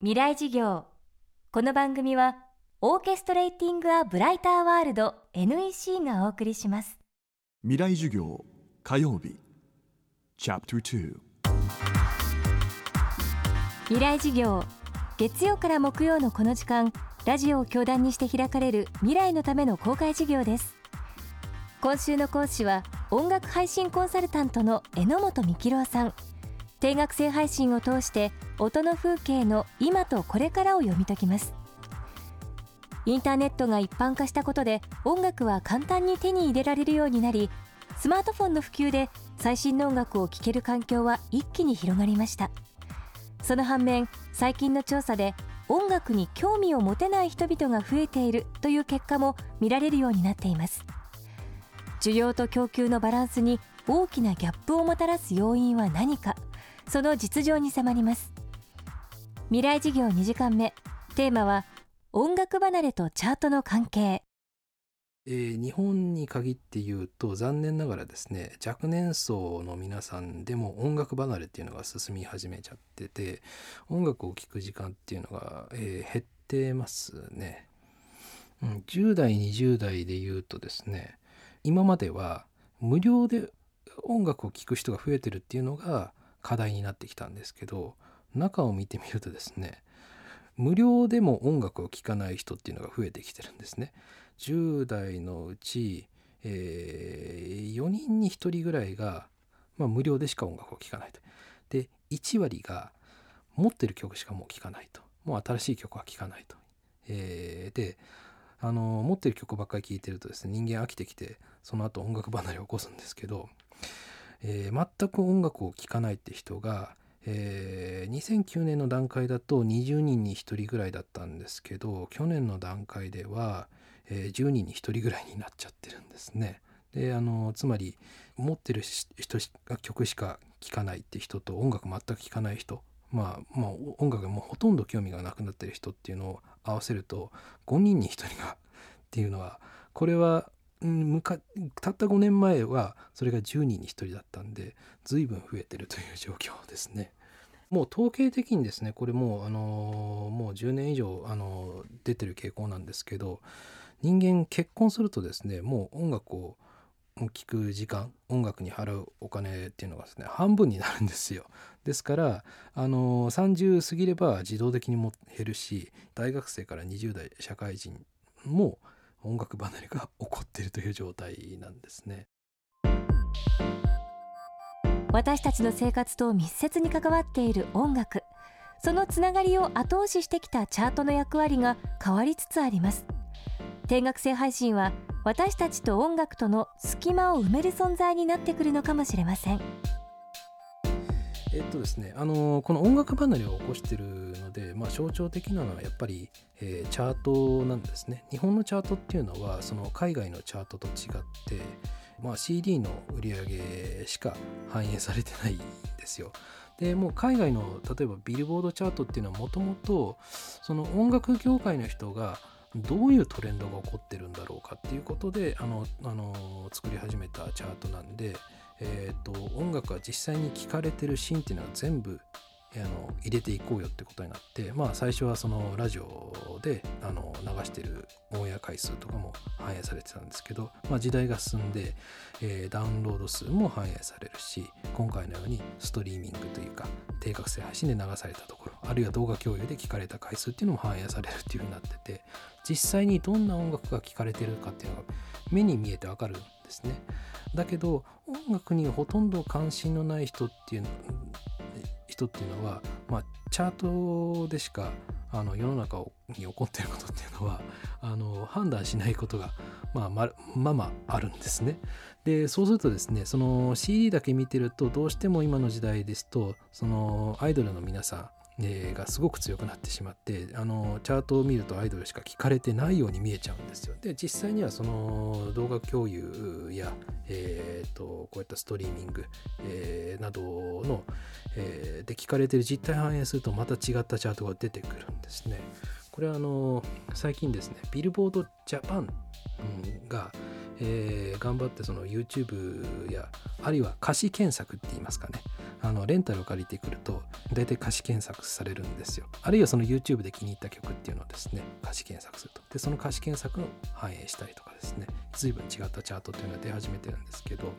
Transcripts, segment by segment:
未来事業。この番組はオーケストレーティング・ア・ブライター・ワールド NEC がお送りします。未来授業火曜日。チャプター未来事業。月曜から木曜のこの時間ラジオを教壇にして開かれる未来のための公開授業です。今週の講師は音楽配信コンサルタントの榎本幹郎さん定額制配信を通して音の風景の今とこれからを読み解きます。インターネットが一般化したことで音楽は簡単に手に入れられるようになりスマートフォンの普及で最新の音楽を聴ける環境は一気に広がりました。その反面最近の調査で音楽に興味を持てない人々が増えているという結果も見られるようになっています。需要と供給のバランスに大きなギャップをもたらす要因は何か。その実情に迫ります。未来事業2時間目。テーマは音楽離れとチャートの関係。えー日本に限って言うと残念ながらですね若年層の皆さんでも音楽離れっていうのが進み始めちゃってて音楽を聴く時間っていうのが、えー減ってますね、うん、10代20代で言うとですね今までは無料で音楽を聴く人が増えてるっていうのが課題になってきたんですけど中を見てみるとですね無料でも音楽を聴かない人っていうのが増えてきてるんですね。10代のうち、えー4人に1人ぐらいが、まあ、無料でしか音楽を聴かないと。で1割が持ってる曲しかもう聴かないと。もう新しい曲は聴かないと。えーであの持ってる曲ばっかり聴いてるとですね人間飽きてきてその後音楽離れを起こすんですけど、えー全く音楽を聴かないって人が、えー2009年の段階だと20人に1人ぐらいだったんですけど去年の段階では、えー10人に1人ぐらいになっちゃってるんですね。であのつまり持ってる人しか曲しか聴かないって人と音楽全く聴かない人まあ、まあ、音楽がもうほとんど興味がなくなってる人っていうのを合わせると5人に1人がっていうのはこれはむかたった5年前はそれが10人に1人だったんで随分増えてるという状況ですね。もう統計的にですねこれもうあのもう10年以上あの出てる傾向なんですけど人間結婚するとですねもう音楽を聴く時間音楽に払うお金っていうのがですね半分になるんですよですからあの30過ぎれば自動的にも減るし大学生から20代社会人も減音楽離れが起こっているという状態なんですね。私たちの生活と密接に関わっている音楽。そのつながりを後押ししてきたチャートの役割が変わりつつあります。定額制配信は私たちと音楽との隙間を埋める存在になってくるのかもしれません。えっとですね、あのこの音楽離れを起こしてるので、まあ、象徴的なのはやっぱり、えーチャートなんですね。日本のチャートっていうのはその海外のチャートと違って、まあ、CD の売り上げしか反映されてないんですよ。でもう海外の例えばビルボードチャートっていうのはもともとその音楽業界の人がどういうトレンドが起こってるんだろうかっていうことであのあの作り始めたチャートなんで、えー、と音楽が実際に聴かれてるシーンっていうのは全部あの入れていこうよってことになってまあ最初はそのラジオであの流してるオンエア回数とかも反映されてたんですけど、まあ、時代が進んで、えーダウンロード数も反映されるし今回のようにストリーミングというか定額制配信で流されたところあるいは動画共有で聞かれた回数っていうのも反映されるっていうふうになってて実際にどんな音楽が聴かれてるかっていうのが目に見えてわかるんですね。だけど音楽にほとんど関心のない人っていう人っていうのは、まあ、チャートでしかあの世の中に起こっていることっていうのはあの判断しないことが、まあ、ままあまああるんですね。でそうするとですねその CD だけ見てるとどうしても今の時代ですとそのアイドルの皆さんがすごく強くなってしまってあのチャートを見るとアイドルしか聞かれてないように見えちゃうんですよ。で実際にはその動画共有や、えー、とこういったストリーミング、えーなどの、えーで聞かれてる実態反映するとまた違ったチャートが出てくるんですね。これはあの最近ですねビルボードジャパンうんが、えー、頑張ってその YouTube やあるいは歌詞検索って言いますかね。あのレンタルを借りてくると大体歌詞検索されるんですよ。あるいはその YouTube で気に入った曲っていうのをですね歌詞検索すると。でその歌詞検索を反映したりとかですね随分違ったチャートっていうのが出始めてるんですけど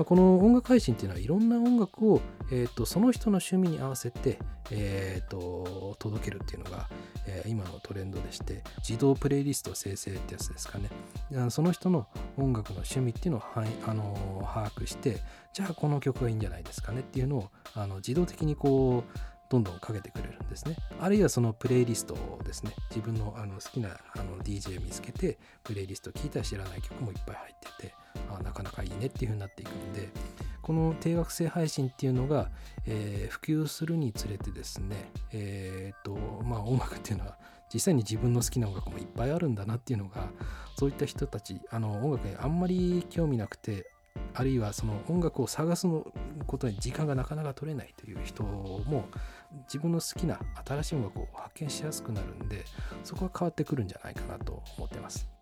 まあ、この音楽配信っていうのはいろんな音楽を、えーと、その人の趣味に合わせて、えーと、届けるっていうのが、えー、今のトレンドでして自動プレイリスト生成ってやつですかねその人の音楽の趣味っていうのをはあの把握してじゃあこの曲がいいんじゃないですかねっていうのをあの自動的にこうどんどんかけてくれるんですね。あるいはそのプレイリストをですね、自分のあの好きなあの DJ 見つけて、プレイリスト聴いたら知らない曲もいっぱい入ってて、あなかなかいいねっていう風になっていくんで、この定額制配信っていうのが、えー、普及するにつれてですね、えー、っと、まあ音楽っていうのは実際に自分の好きな音楽もいっぱいあるんだなっていうのが、そういった人たち、あの音楽にあんまり興味なくて、あるいはその音楽を探すことに時間がなかなか取れないという人も自分の好きな新しい音楽を発見しやすくなるんでそこは変わってくるんじゃないかなと思ってます。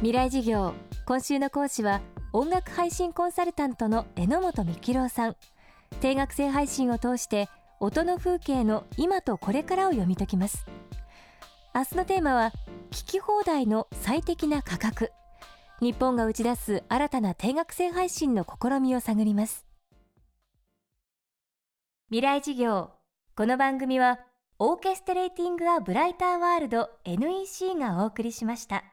未来事業今週の講師は音楽配信コンサルタントの榎本幹郎さん。定額制配信を通して音の風景の今とこれからを読み解きます。明日のテーマは聞き放題の最適な価格。日本が打ち出す新たな定額制配信の試みを探ります。未来事業この番組はオーケストレーティング・ア・ブライター・ワールド NEC がお送りしました。